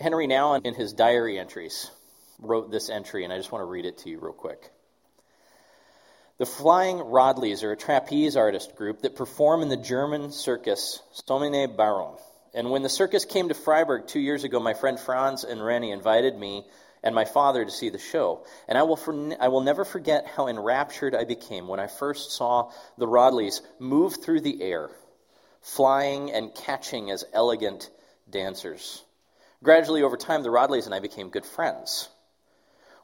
Henri Nouwen, in his diary entries, wrote this entry, and I just want to read it to you real quick. The Flying Rodleighs are a trapeze artist group that perform in the German circus Simoneit-Barum. And when the circus came to Freiburg two years ago, my friend Franz and Rennie invited me and my father to see the show. And I will, for, I will never forget how enraptured I became when I first saw the Rodleighs move through the air, flying and catching as elegant dancers. Gradually, over time, the Rodleighs and I became good friends.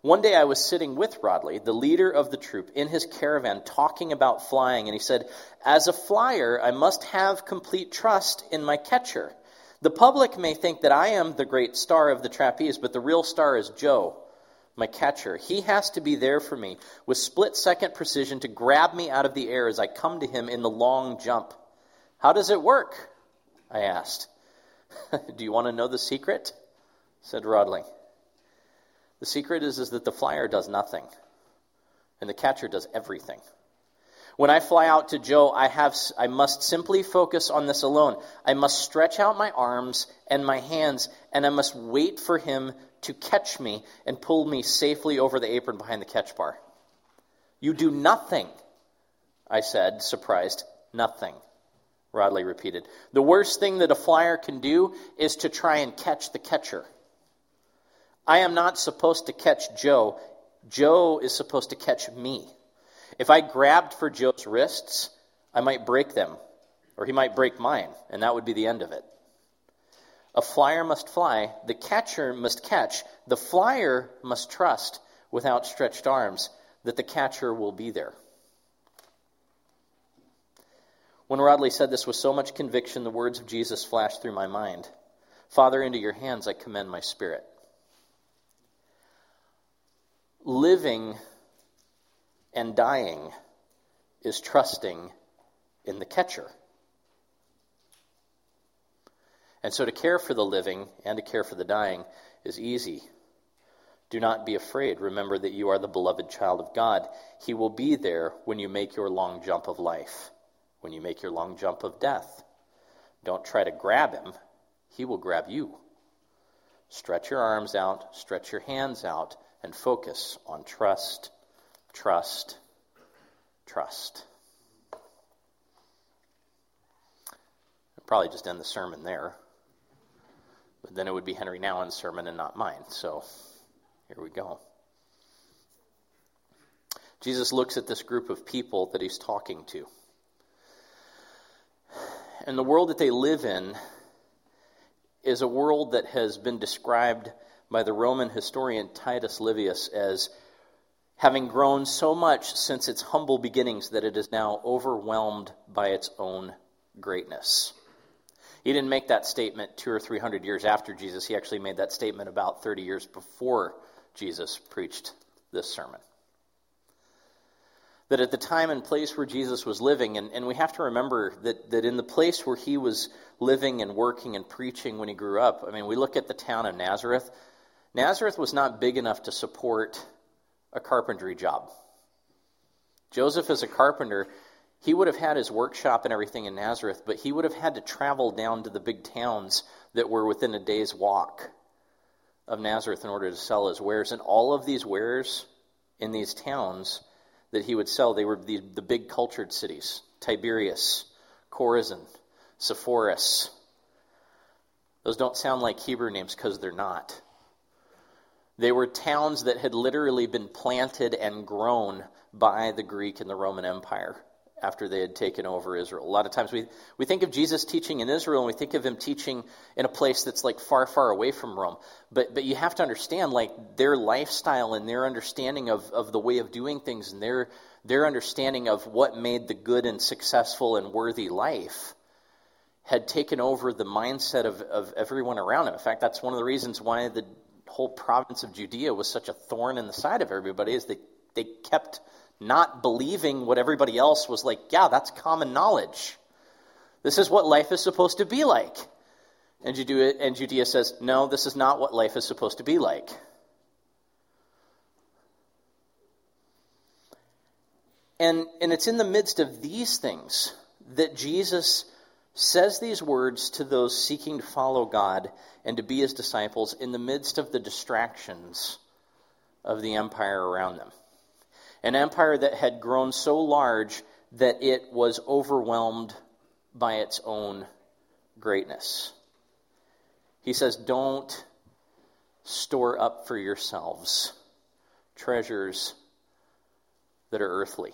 One day I was sitting with Rodleigh, the leader of the troupe, in his caravan talking about flying, and he said, As a flyer, I must have complete trust in my catcher. The public may think that I am the great star of the trapeze, but the real star is Joe, my catcher. He has to be there for me with split second precision to grab me out of the air as I come to him in the long jump. How does it work? I asked. Do you want to know the secret? said Rodleigh. The secret is, is that the flyer does nothing, and the catcher does everything. When I fly out to Joe, I, have, I must simply focus on this alone. I must stretch out my arms and my hands, and I must wait for him to catch me and pull me safely over the apron behind the catch bar. You do nothing, I said, surprised. Nothing, Rodleigh repeated. The worst thing that a flyer can do is to try and catch the catcher. I am not supposed to catch Joe. Joe is supposed to catch me. If I grabbed for Joe's wrists, I might break them, or he might break mine, and that would be the end of it. A flyer must fly, the catcher must catch, the flyer must trust with outstretched arms that the catcher will be there. When Rodleigh said this with so much conviction, the words of Jesus flashed through my mind Father, into your hands I commend my spirit living and dying is trusting in the catcher. And so to care for the living and to care for the dying is easy. Do not be afraid. Remember that you are the beloved child of God. He will be there when you make your long jump of life, when you make your long jump of death. Don't try to grab him, he will grab you. Stretch your arms out, stretch your hands out, and focus on trust, trust, trust. I'll probably just end the sermon there. But then it would be Henri Nouwen's sermon and not mine. So here we go. Jesus looks at this group of people that he's talking to. And the world that they live in is a world that has been described by the Roman historian Titus Livius as having grown so much since its humble beginnings that it is now overwhelmed by its own greatness. He didn't make that statement two or three hundred years after Jesus. He actually made that statement about 30 years before Jesus preached this sermon. That at the time and place where Jesus was living, and, and we have to remember that, that in the place where he was living and working and preaching when he grew up, I mean, we look at the town of Nazareth. Nazareth was not big enough to support a carpentry job. Joseph, as a carpenter, he would have had his workshop and everything in Nazareth, but he would have had to travel down to the big towns that were within a day's walk of Nazareth in order to sell his wares. And all of these wares in these towns that he would sell, they were the, the big cultured cities Tiberias, Chorazin, Sepphoris. Those don't sound like Hebrew names because they're not. They were towns that had literally been planted and grown by the Greek and the Roman Empire after they had taken over Israel. A lot of times we, we think of Jesus teaching in Israel and we think of him teaching in a place that's like far, far away from Rome. But, but you have to understand like their lifestyle and their understanding of, of the way of doing things and their, their understanding of what made the good and successful and worthy life had taken over the mindset of, of everyone around him. In fact, that's one of the reasons why the whole province of Judea was such a thorn in the side of everybody is they, they kept not believing what everybody else was like, yeah, that's common knowledge. This is what life is supposed to be like. And Judea, and Judea says, no, this is not what life is supposed to be like. And, and it's in the midst of these things that Jesus says these words to those seeking to follow God and to be his disciples in the midst of the distractions of the empire around them. An empire that had grown so large that it was overwhelmed by its own greatness. He says, Don't store up for yourselves treasures that are earthly,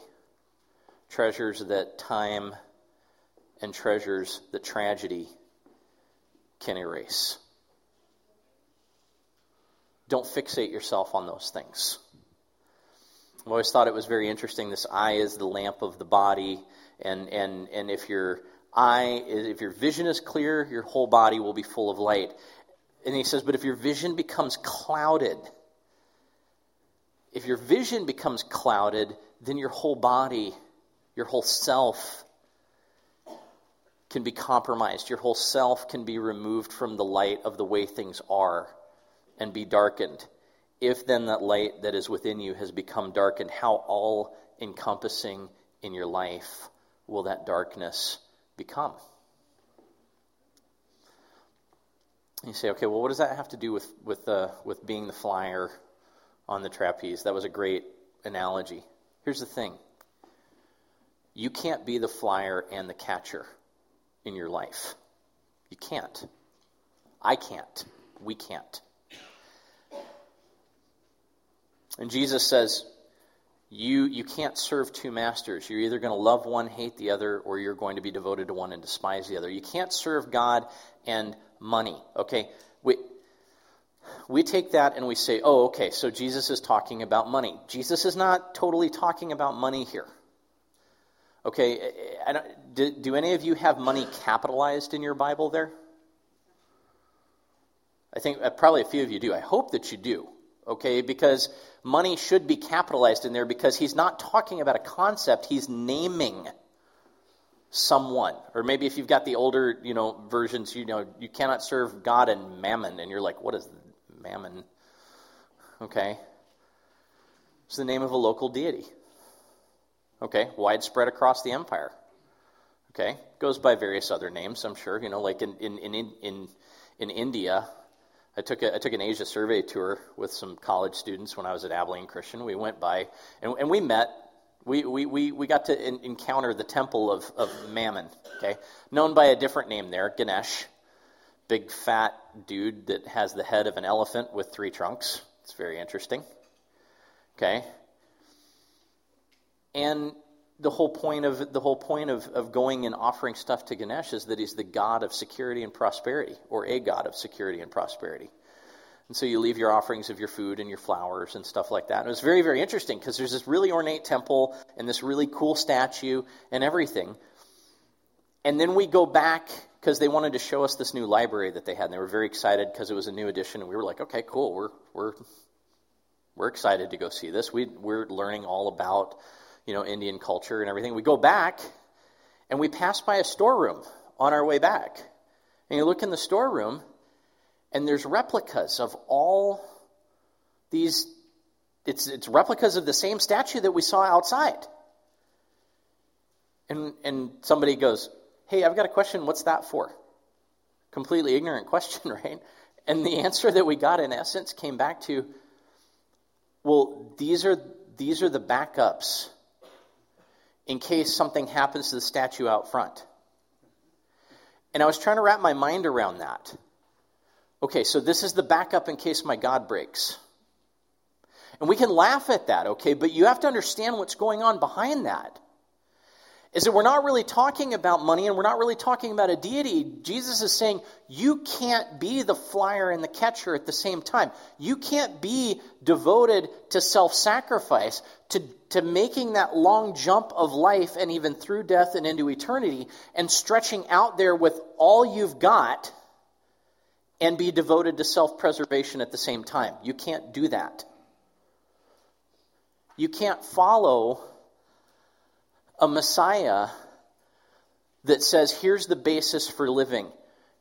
treasures that time and treasures that tragedy can erase. Don't fixate yourself on those things. I've always thought it was very interesting. This eye is the lamp of the body, and, and, and if your eye, if your vision is clear, your whole body will be full of light. And he says, but if your vision becomes clouded, if your vision becomes clouded, then your whole body, your whole self can be compromised. Your whole self can be removed from the light of the way things are and be darkened. If then that light that is within you has become darkened, how all encompassing in your life will that darkness become? You say, okay, well, what does that have to do with, with, uh, with being the flyer on the trapeze? That was a great analogy. Here's the thing you can't be the flyer and the catcher in your life. You can't. I can't. We can't. And Jesus says, you, you can't serve two masters. You're either going to love one, hate the other, or you're going to be devoted to one and despise the other. You can't serve God and money. Okay? We, we take that and we say, oh, okay, so Jesus is talking about money. Jesus is not totally talking about money here. Okay, do, do any of you have money capitalized in your Bible there? I think uh, probably a few of you do. I hope that you do. Okay, because money should be capitalized in there because he's not talking about a concept, he's naming someone. Or maybe if you've got the older, you know, versions, you know, you cannot serve God and mammon, and you're like, what is mammon? Okay. It's the name of a local deity. Okay, widespread across the empire. Okay, goes by various other names, I'm sure. You know, like in in in in, in India, I took a, I took an Asia survey tour with some college students when I was at Abilene Christian. We went by and, and we met. We, we, we, we got to in, encounter the temple of, of Mammon, okay, known by a different name there, Ganesh, big fat dude that has the head of an elephant with three trunks. It's very interesting. Okay, and the whole point of the whole point of, of going and offering stuff to Ganesh is that he's the god of security and prosperity, or a god of security and prosperity. And so you leave your offerings of your food and your flowers and stuff like that. And it was very, very interesting because there's this really ornate temple and this really cool statue and everything. And then we go back because they wanted to show us this new library that they had. And they were very excited because it was a new addition. And we were like, okay, cool. We're, we're, we're excited to go see this. We, we're learning all about you know, Indian culture and everything. We go back and we pass by a storeroom on our way back. And you look in the storeroom and there's replicas of all these it's it's replicas of the same statue that we saw outside. And and somebody goes, "Hey, I've got a question. What's that for?" Completely ignorant question, right? And the answer that we got in essence came back to, well, these are these are the backups in case something happens to the statue out front. And I was trying to wrap my mind around that. Okay, so this is the backup in case my God breaks. And we can laugh at that, okay, but you have to understand what's going on behind that is that we're not really talking about money and we're not really talking about a deity. Jesus is saying you can't be the flyer and the catcher at the same time. You can't be devoted to self sacrifice, to, to making that long jump of life and even through death and into eternity and stretching out there with all you've got and be devoted to self preservation at the same time. You can't do that. You can't follow a Messiah that says, here's the basis for living.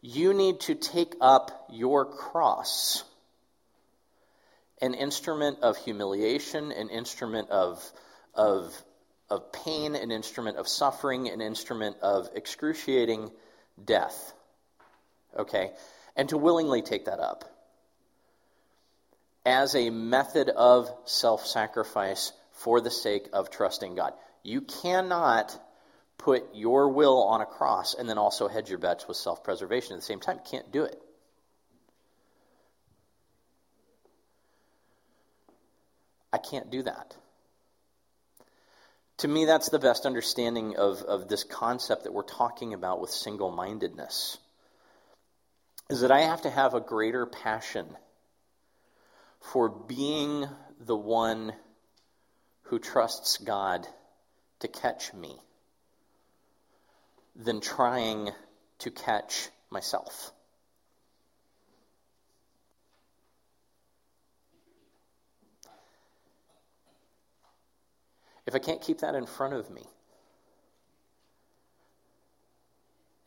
You need to take up your cross. An instrument of humiliation, an instrument of, of, of pain, an instrument of suffering, an instrument of excruciating death. Okay? And to willingly take that up as a method of self sacrifice for the sake of trusting God. You cannot put your will on a cross and then also hedge your bets with self preservation at the same time. You can't do it. I can't do that. To me, that's the best understanding of, of this concept that we're talking about with single mindedness. Is that I have to have a greater passion for being the one who trusts God to catch me than trying to catch myself. If I can't keep that in front of me,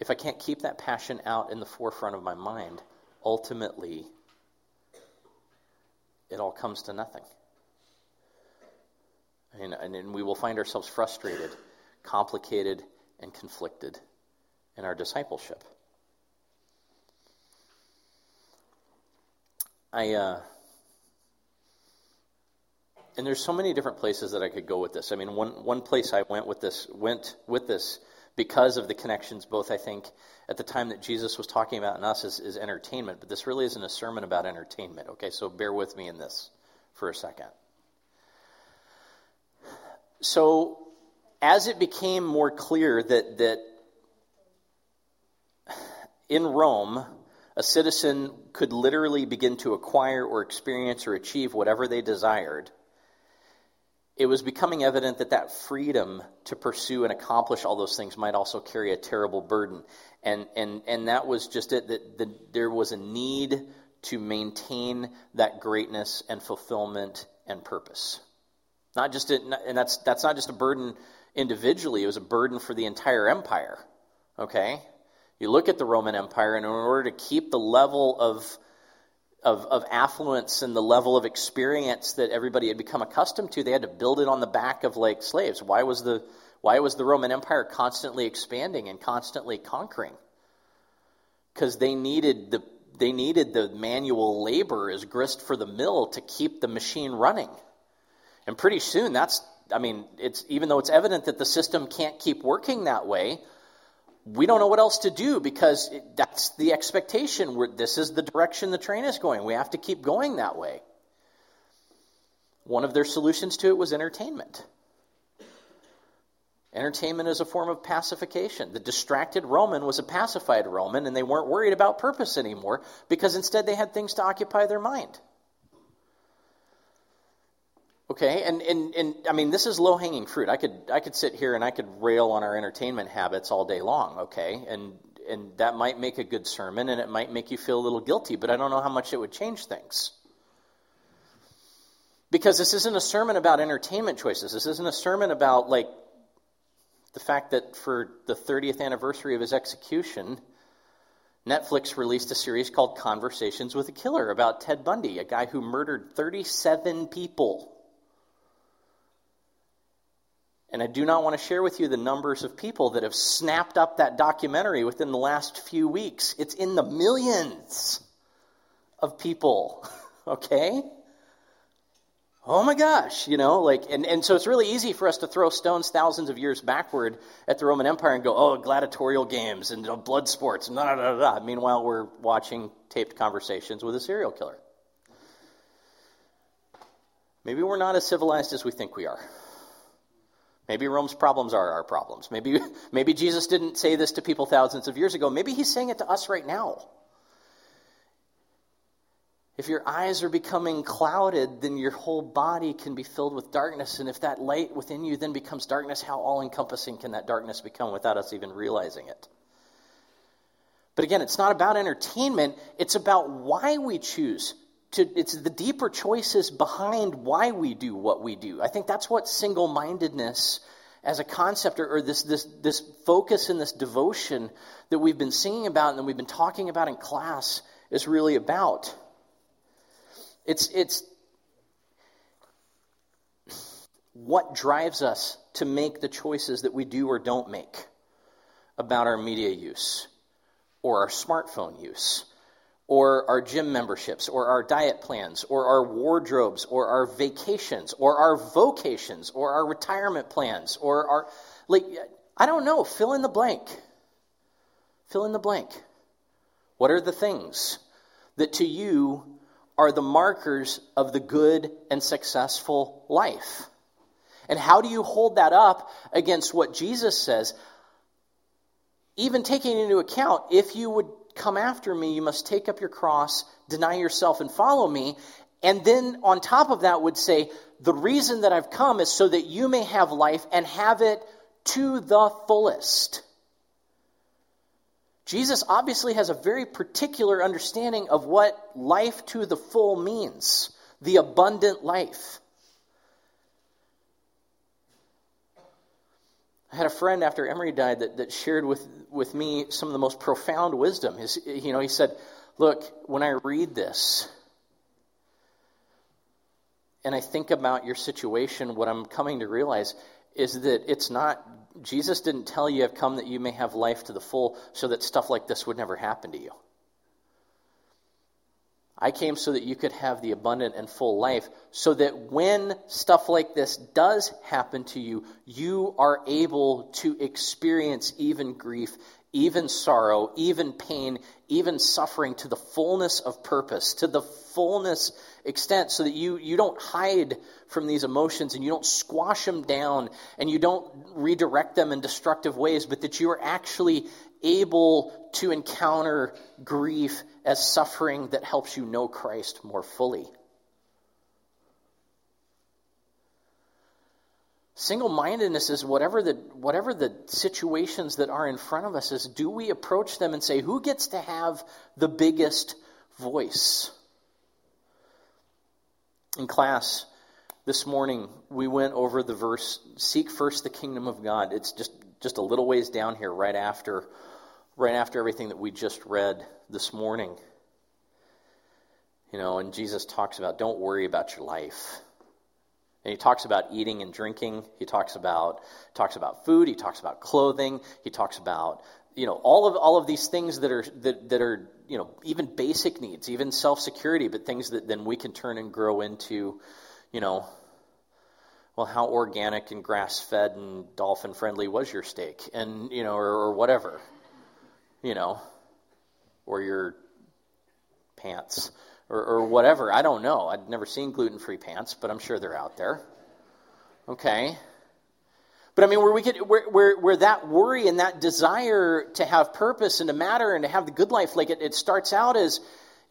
if I can't keep that passion out in the forefront of my mind, ultimately it all comes to nothing. And, and, and we will find ourselves frustrated, complicated, and conflicted in our discipleship. I, uh, and there's so many different places that I could go with this. I mean, one, one place I went with this, went with this because of the connections, both I think at the time that Jesus was talking about in us is, is entertainment, but this really isn't a sermon about entertainment, okay? So bear with me in this for a second. So, as it became more clear that, that in Rome, a citizen could literally begin to acquire or experience or achieve whatever they desired it was becoming evident that that freedom to pursue and accomplish all those things might also carry a terrible burden. And, and, and that was just it, that the, there was a need to maintain that greatness and fulfillment and purpose. Not just, it, and that's, that's not just a burden individually, it was a burden for the entire empire. Okay? You look at the Roman Empire, and in order to keep the level of of, of affluence and the level of experience that everybody had become accustomed to, they had to build it on the back of like slaves. Why was the why was the Roman Empire constantly expanding and constantly conquering? Because they needed the they needed the manual labor as grist for the mill to keep the machine running. And pretty soon that's I mean, it's even though it's evident that the system can't keep working that way, we don't know what else to do because it, that's the expectation. We're, this is the direction the train is going. We have to keep going that way. One of their solutions to it was entertainment. Entertainment is a form of pacification. The distracted Roman was a pacified Roman, and they weren't worried about purpose anymore because instead they had things to occupy their mind. Okay, and, and, and I mean, this is low hanging fruit. I could, I could sit here and I could rail on our entertainment habits all day long, okay? And, and that might make a good sermon and it might make you feel a little guilty, but I don't know how much it would change things. Because this isn't a sermon about entertainment choices. This isn't a sermon about, like, the fact that for the 30th anniversary of his execution, Netflix released a series called Conversations with a Killer about Ted Bundy, a guy who murdered 37 people. And I do not want to share with you the numbers of people that have snapped up that documentary within the last few weeks. It's in the millions of people, okay? Oh my gosh, you know, like, and, and so it's really easy for us to throw stones thousands of years backward at the Roman Empire and go, oh, gladiatorial games and blood sports, and da da. Meanwhile, we're watching taped conversations with a serial killer. Maybe we're not as civilized as we think we are. Maybe Rome's problems are our problems. Maybe, maybe Jesus didn't say this to people thousands of years ago. Maybe he's saying it to us right now. If your eyes are becoming clouded, then your whole body can be filled with darkness. And if that light within you then becomes darkness, how all encompassing can that darkness become without us even realizing it? But again, it's not about entertainment, it's about why we choose to, it's the deeper choices behind why we do what we do. I think that's what single mindedness as a concept or, or, this, this, this focus and this devotion that we've been singing about and that we've been talking about in class is really about. It's, it's what drives us to make the choices that we do or don't make about our media use or our smartphone use or our gym memberships, or our diet plans, or our wardrobes, or our vacations, or our vocations, or our retirement plans, or our, like, I don't know, fill in the blank. Fill in the blank. What are the things that to you are the markers of the good and successful life? And how do you hold that up against what Jesus says? Even taking into account, if you would Come after me, you must take up your cross, deny yourself, and follow me. And then on top of that, would say, The reason that I've come is so that you may have life and have it to the fullest. Jesus obviously has a very particular understanding of what life to the full means the abundant life. I had a friend after Emery died that, that shared with, with me some of the most profound wisdom. His, you know, he said, Look, when I read this and I think about your situation, what I'm coming to realize is that it's not, Jesus didn't tell you, I've come that you may have life to the full so that stuff like this would never happen to you. I came so that you could have the abundant and full life, so that when stuff like this does happen to you, you are able to experience even grief, even sorrow, even pain, even suffering to the fullness of purpose, to the fullness extent, so that you, you don't hide from these emotions and you don't squash them down and you don't redirect them in destructive ways, but that you are actually able to encounter grief as suffering that helps you know Christ more fully. Single mindedness is whatever the, whatever the situations that are in front of us is, do we approach them and say, who gets to have the biggest voice? In class this morning, we went over the verse, Seek first the kingdom of God. It's just, just a little ways down here, right after right after everything that we just read this morning. You know, and Jesus talks about don't worry about your life. And he talks about eating and drinking. He talks about talks about food. He talks about clothing. He talks about you know all of all of these things that are that, that are you know even basic needs, even self security, but things that then we can turn and grow into, you know. Well, how organic and grass fed and dolphin friendly was your steak, and you know, or, or whatever, you know, or your pants or, or whatever. I don't know. I've never seen gluten free pants, but I'm sure they're out there. Okay. But I mean, where we get where, where, where that worry and that desire to have purpose and to matter and to have the good life, like it, it starts out as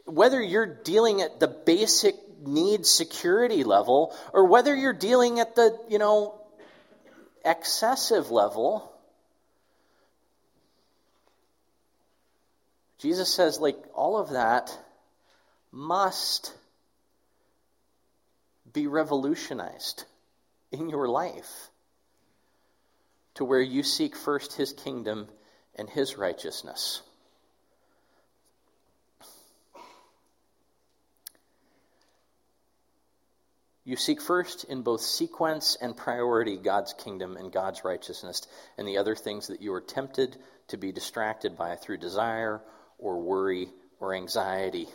whether you're dealing at the basic need security level or whether you're dealing at the, you know, excessive level, Jesus says, like, all of that must be revolutionized in your life to where you seek first his kingdom and his righteousness. You seek first in both sequence and priority God's kingdom and God's righteousness, and the other things that you are tempted to be distracted by through desire or worry or anxiety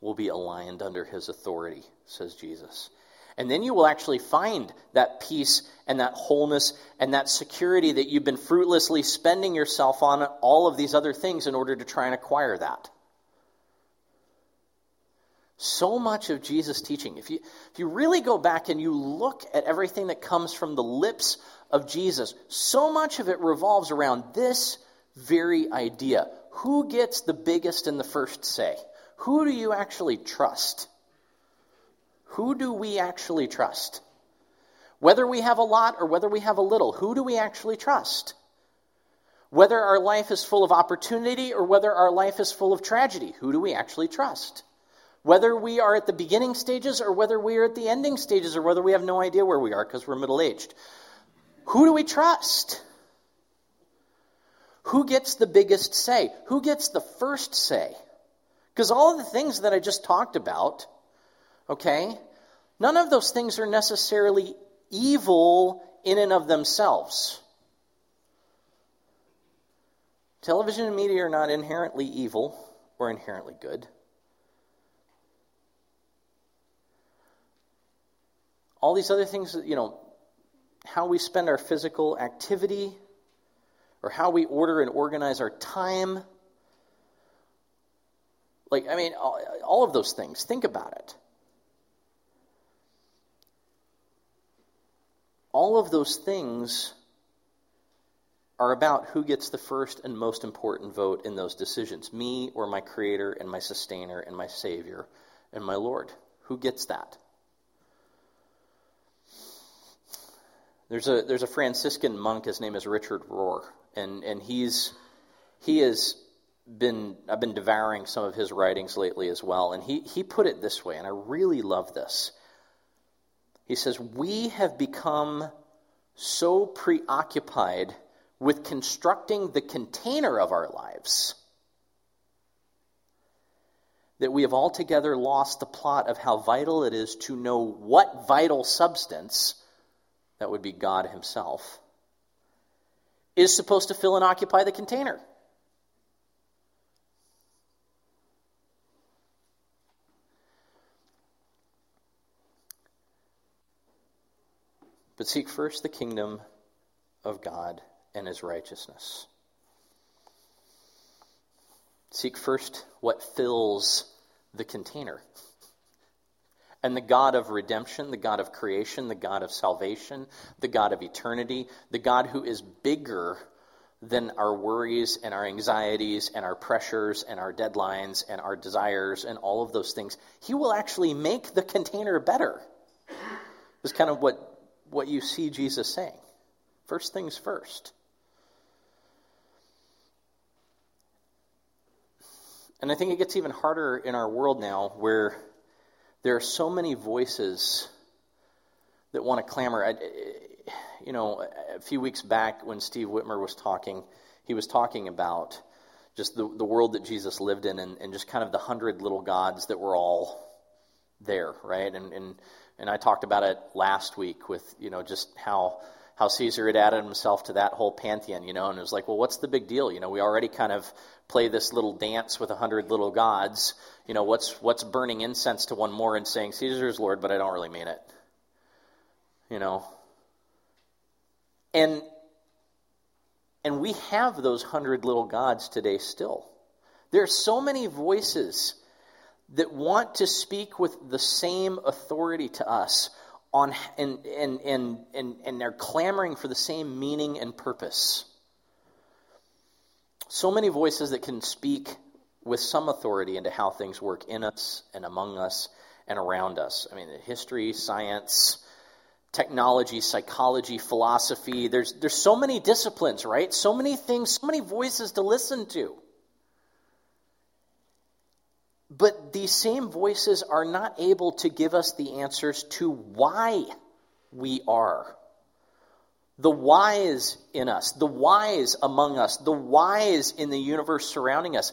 will be aligned under his authority, says Jesus. And then you will actually find that peace and that wholeness and that security that you've been fruitlessly spending yourself on all of these other things in order to try and acquire that. So much of Jesus' teaching, if you, if you really go back and you look at everything that comes from the lips of Jesus, so much of it revolves around this very idea who gets the biggest and the first say? Who do you actually trust? Who do we actually trust? Whether we have a lot or whether we have a little, who do we actually trust? Whether our life is full of opportunity or whether our life is full of tragedy, who do we actually trust? Whether we are at the beginning stages or whether we are at the ending stages or whether we have no idea where we are because we're middle aged, who do we trust? Who gets the biggest say? Who gets the first say? Because all of the things that I just talked about, okay, none of those things are necessarily evil in and of themselves. Television and media are not inherently evil or inherently good. All these other things, you know, how we spend our physical activity or how we order and organize our time. Like, I mean, all of those things. Think about it. All of those things are about who gets the first and most important vote in those decisions me or my Creator and my Sustainer and my Savior and my Lord. Who gets that? There's a, there's a Franciscan monk, his name is Richard Rohr, and, and he's, he has been, I've been devouring some of his writings lately as well, and he, he put it this way, and I really love this. He says, We have become so preoccupied with constructing the container of our lives that we have altogether lost the plot of how vital it is to know what vital substance, that would be God Himself, is supposed to fill and occupy the container. But seek first the kingdom of God and his righteousness. Seek first what fills the container. And the God of redemption, the God of creation, the God of salvation, the God of eternity, the God who is bigger than our worries and our anxieties and our pressures and our deadlines and our desires and all of those things, He will actually make the container better. Is kind of what, what you see Jesus saying. First things first. And I think it gets even harder in our world now where there are so many voices that want to clamor. I, you know, a few weeks back when Steve Whitmer was talking, he was talking about just the, the world that Jesus lived in and, and just kind of the hundred little gods that were all there, right? And, and, and I talked about it last week with, you know, just how how Caesar had added himself to that whole pantheon, you know, and it was like, well, what's the big deal? You know, we already kind of play this little dance with a hundred little gods. You know, what's what's burning incense to one more and saying Caesar's Lord, but I don't really mean it. You know. And and we have those hundred little gods today still. There are so many voices that want to speak with the same authority to us on and, and, and, and, and they're clamoring for the same meaning and purpose. So many voices that can speak with some authority into how things work in us and among us and around us. I mean, history, science, technology, psychology, philosophy. There's, there's so many disciplines, right? So many things, so many voices to listen to. But these same voices are not able to give us the answers to why we are. The whys in us, the whys among us, the whys in the universe surrounding us,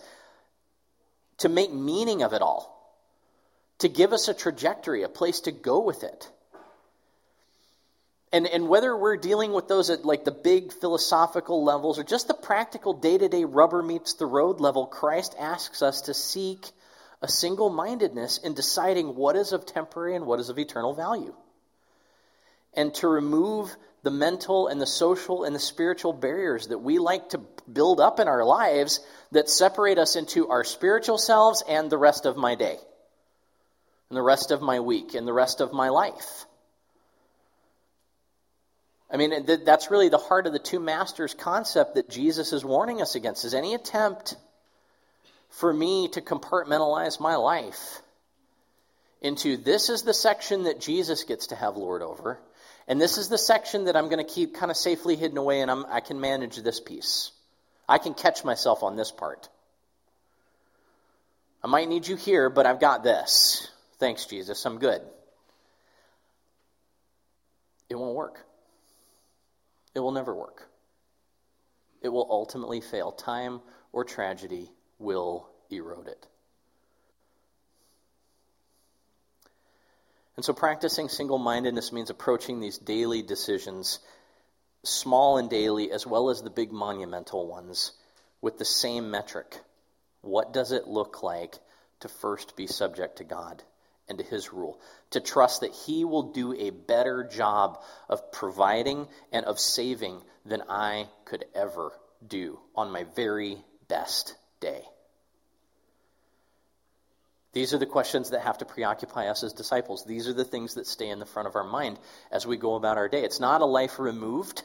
to make meaning of it all, to give us a trajectory, a place to go with it. And, and whether we're dealing with those at like the big philosophical levels or just the practical day to day rubber meets the road level, Christ asks us to seek a single mindedness in deciding what is of temporary and what is of eternal value. And to remove the mental and the social and the spiritual barriers that we like to build up in our lives that separate us into our spiritual selves and the rest of my day, and the rest of my week, and the rest of my life. I mean, that's really the heart of the two masters concept that Jesus is warning us against is any attempt for me to compartmentalize my life into this is the section that Jesus gets to have Lord over, and this is the section that I'm going to keep kind of safely hidden away, and I'm, I can manage this piece. I can catch myself on this part. I might need you here, but I've got this. Thanks, Jesus. I'm good. It won't work. It will never work. It will ultimately fail. Time or tragedy will erode it. And so, practicing single mindedness means approaching these daily decisions, small and daily, as well as the big monumental ones, with the same metric. What does it look like to first be subject to God and to His rule? To trust that He will do a better job of providing and of saving than I could ever do on my very best day. These are the questions that have to preoccupy us as disciples. These are the things that stay in the front of our mind as we go about our day. It's not a life removed.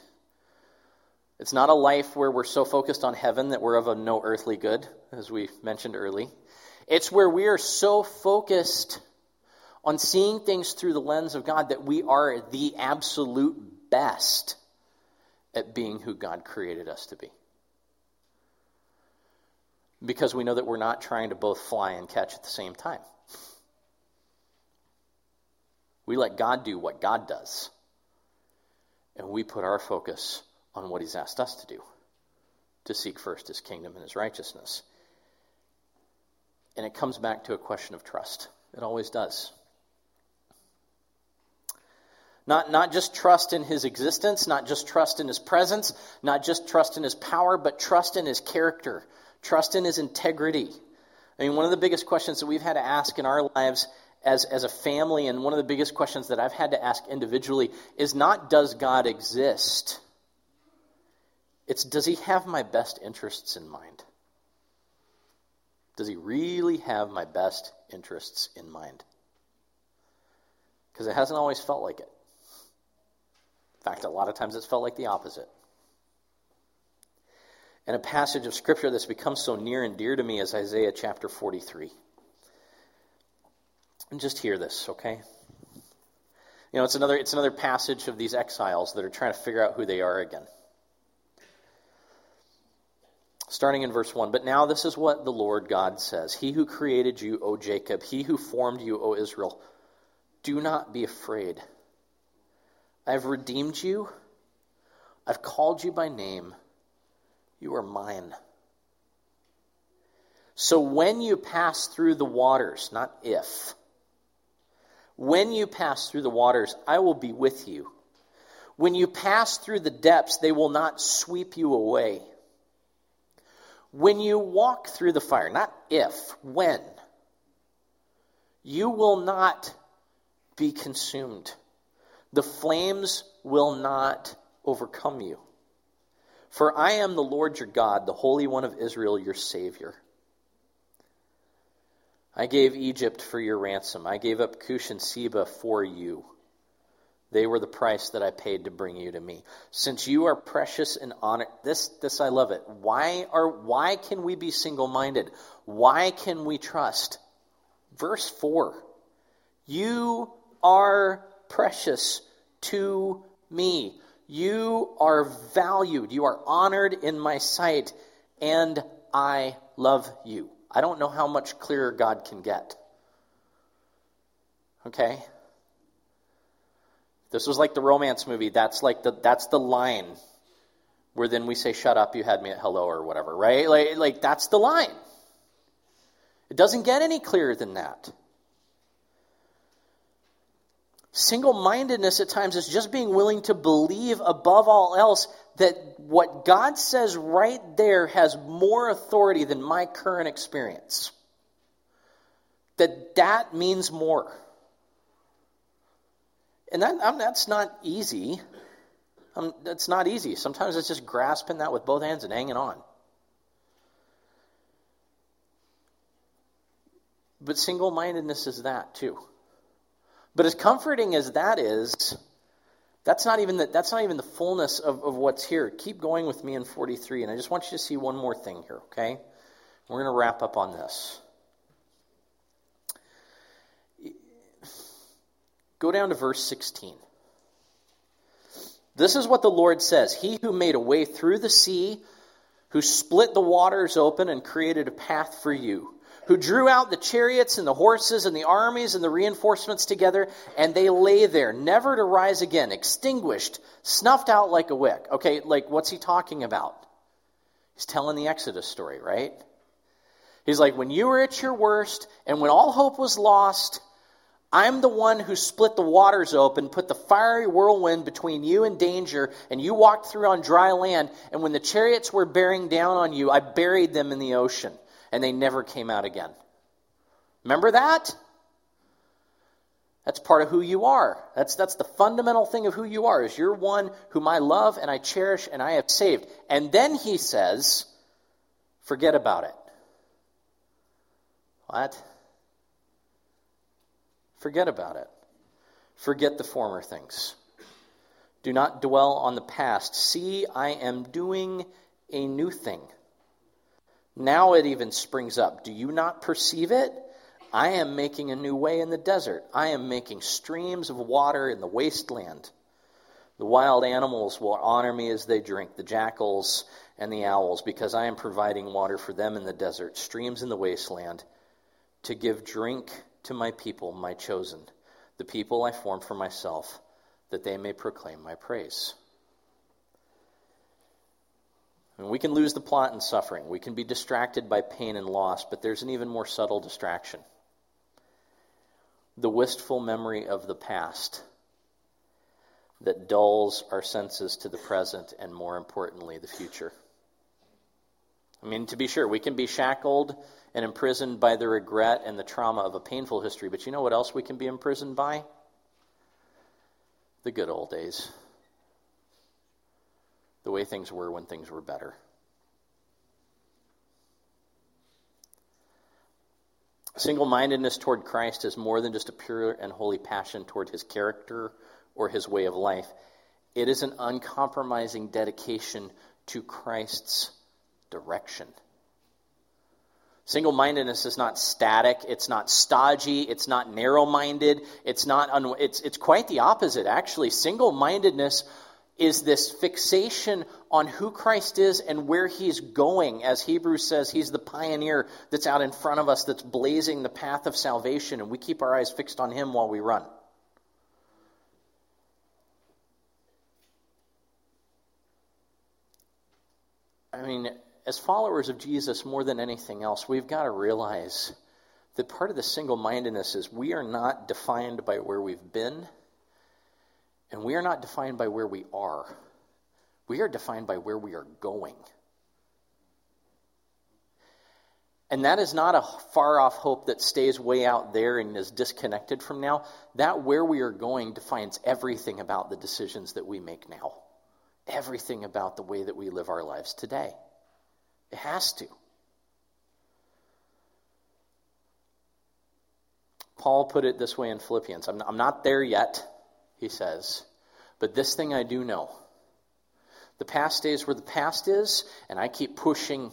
It's not a life where we're so focused on heaven that we're of a no earthly good, as we mentioned early. It's where we are so focused on seeing things through the lens of God that we are the absolute best at being who God created us to be because we know that we're not trying to both fly and catch at the same time. We let God do what God does, and we put our focus on what He's asked us to do to seek first His kingdom and His righteousness. And it comes back to a question of trust. It always does. Not, not just trust in his existence, not just trust in his presence, not just trust in his power, but trust in his character, Trust in his integrity. I mean, one of the biggest questions that we've had to ask in our lives as, as a family, and one of the biggest questions that I've had to ask individually, is not does God exist? It's does he have my best interests in mind? Does he really have my best interests in mind? Because it hasn't always felt like it. In fact, a lot of times it's felt like the opposite and a passage of scripture that's become so near and dear to me is Isaiah chapter 43. And just hear this, okay? You know, it's another, it's another passage of these exiles that are trying to figure out who they are again. Starting in verse 1 But now this is what the Lord God says He who created you, O Jacob, he who formed you, O Israel, do not be afraid. I have redeemed you, I've called you by name. You are mine. So when you pass through the waters, not if, when you pass through the waters, I will be with you. When you pass through the depths, they will not sweep you away. When you walk through the fire, not if, when, you will not be consumed. The flames will not overcome you. For I am the Lord your God, the Holy One of Israel, your Savior. I gave Egypt for your ransom. I gave up Cush and Seba for you. They were the price that I paid to bring you to me. Since you are precious and honored, this, this I love it. Why are, why can we be single-minded? Why can we trust? Verse 4. You are precious to me. You are valued. You are honored in my sight, and I love you. I don't know how much clearer God can get. Okay? This was like the romance movie. That's like the that's the line where then we say, "Shut up, you had me at hello" or whatever, right? Like, like that's the line. It doesn't get any clearer than that. Single mindedness at times is just being willing to believe above all else that what God says right there has more authority than my current experience. That that means more. And that, I'm, that's not easy. That's not easy. Sometimes it's just grasping that with both hands and hanging on. But single mindedness is that too. But as comforting as that is, that's not even the, that's not even the fullness of, of what's here. Keep going with me in 43, and I just want you to see one more thing here, okay? We're going to wrap up on this. Go down to verse 16. This is what the Lord says He who made a way through the sea, who split the waters open and created a path for you who drew out the chariots and the horses and the armies and the reinforcements together, and they lay there, never to rise again, extinguished, snuffed out like a wick. Okay, like what's he talking about? He's telling the Exodus story, right? He's like, when you were at your worst and when all hope was lost, I'm the one who split the waters open, put the fiery whirlwind between you and danger, and you walked through on dry land. And when the chariots were bearing down on you, I buried them in the ocean, and they never came out again. Remember that? That's part of who you are. That's, that's the fundamental thing of who you are, is you're one whom I love and I cherish and I have saved. And then he says, forget about it. What? Forget about it. Forget the former things. Do not dwell on the past. See, I am doing a new thing. Now it even springs up. Do you not perceive it? I am making a new way in the desert. I am making streams of water in the wasteland. The wild animals will honor me as they drink, the jackals and the owls, because I am providing water for them in the desert, streams in the wasteland, to give drink to my people, my chosen, the people I formed for myself, that they may proclaim my praise. And we can lose the plot in suffering. We can be distracted by pain and loss, but there's an even more subtle distraction the wistful memory of the past that dulls our senses to the present and, more importantly, the future. I mean, to be sure, we can be shackled and imprisoned by the regret and the trauma of a painful history. But you know what else we can be imprisoned by? The good old days. The way things were when things were better. Single mindedness toward Christ is more than just a pure and holy passion toward his character or his way of life. It is an uncompromising dedication to Christ's direction. Single mindedness is not static, it's not stodgy, it's not narrow minded, it's, not un- it's, it's quite the opposite, actually. Single mindedness is this fixation on who Christ is and where he's going. As Hebrews says, he's the pioneer that's out in front of us, that's blazing the path of salvation, and we keep our eyes fixed on him while we run. I mean, as followers of Jesus, more than anything else, we've got to realize that part of the single mindedness is we are not defined by where we've been, and we are not defined by where we are. We are defined by where we are going. And that is not a far off hope that stays way out there and is disconnected from now. That where we are going defines everything about the decisions that we make now, everything about the way that we live our lives today. It has to. Paul put it this way in Philippians I'm, I'm not there yet, he says, but this thing I do know. The past stays where the past is, and I keep pushing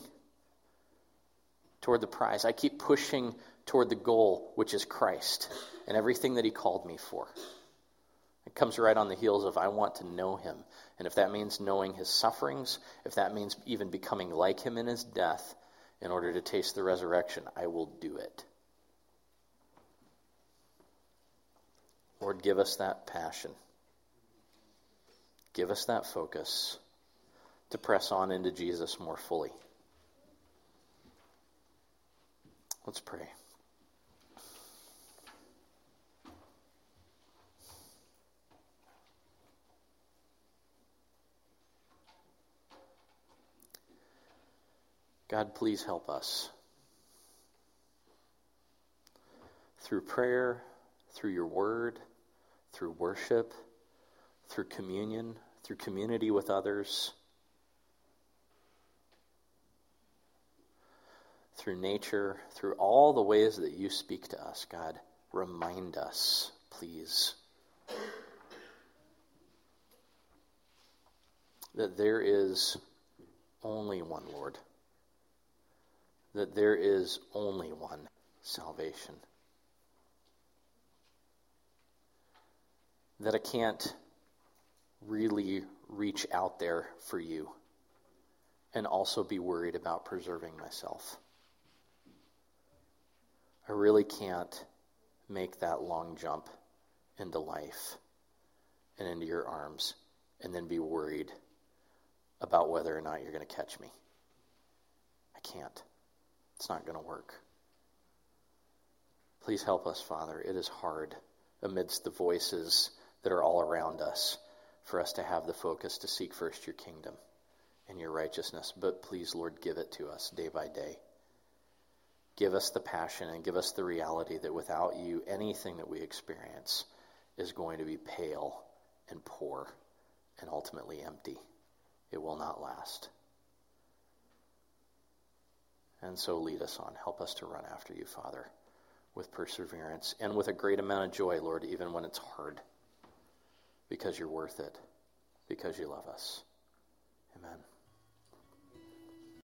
toward the prize. I keep pushing toward the goal, which is Christ and everything that He called me for. It comes right on the heels of I want to know him. And if that means knowing his sufferings, if that means even becoming like him in his death in order to taste the resurrection, I will do it. Lord, give us that passion. Give us that focus to press on into Jesus more fully. Let's pray. God, please help us. Through prayer, through your word, through worship, through communion, through community with others, through nature, through all the ways that you speak to us, God, remind us, please, that there is only one Lord that there is only one salvation. That I can't really reach out there for you and also be worried about preserving myself. I really can't make that long jump into life and into your arms and then be worried about whether or not you're going to catch me. I can't. It's not going to work. Please help us, Father. It is hard. amidst the voices that are all around us, for us to have the focus to seek first your kingdom and your righteousness. But please, Lord, give it to us day by day. Give us the passion and give us the reality that without you, anything that we experience is going to be pale and poor and ultimately empty. It will not last. And so lead us on. Help us to run after you, Father, with perseverance and with a great amount of joy, Lord, even when it's hard, because you're worth it, because you love us. Amen.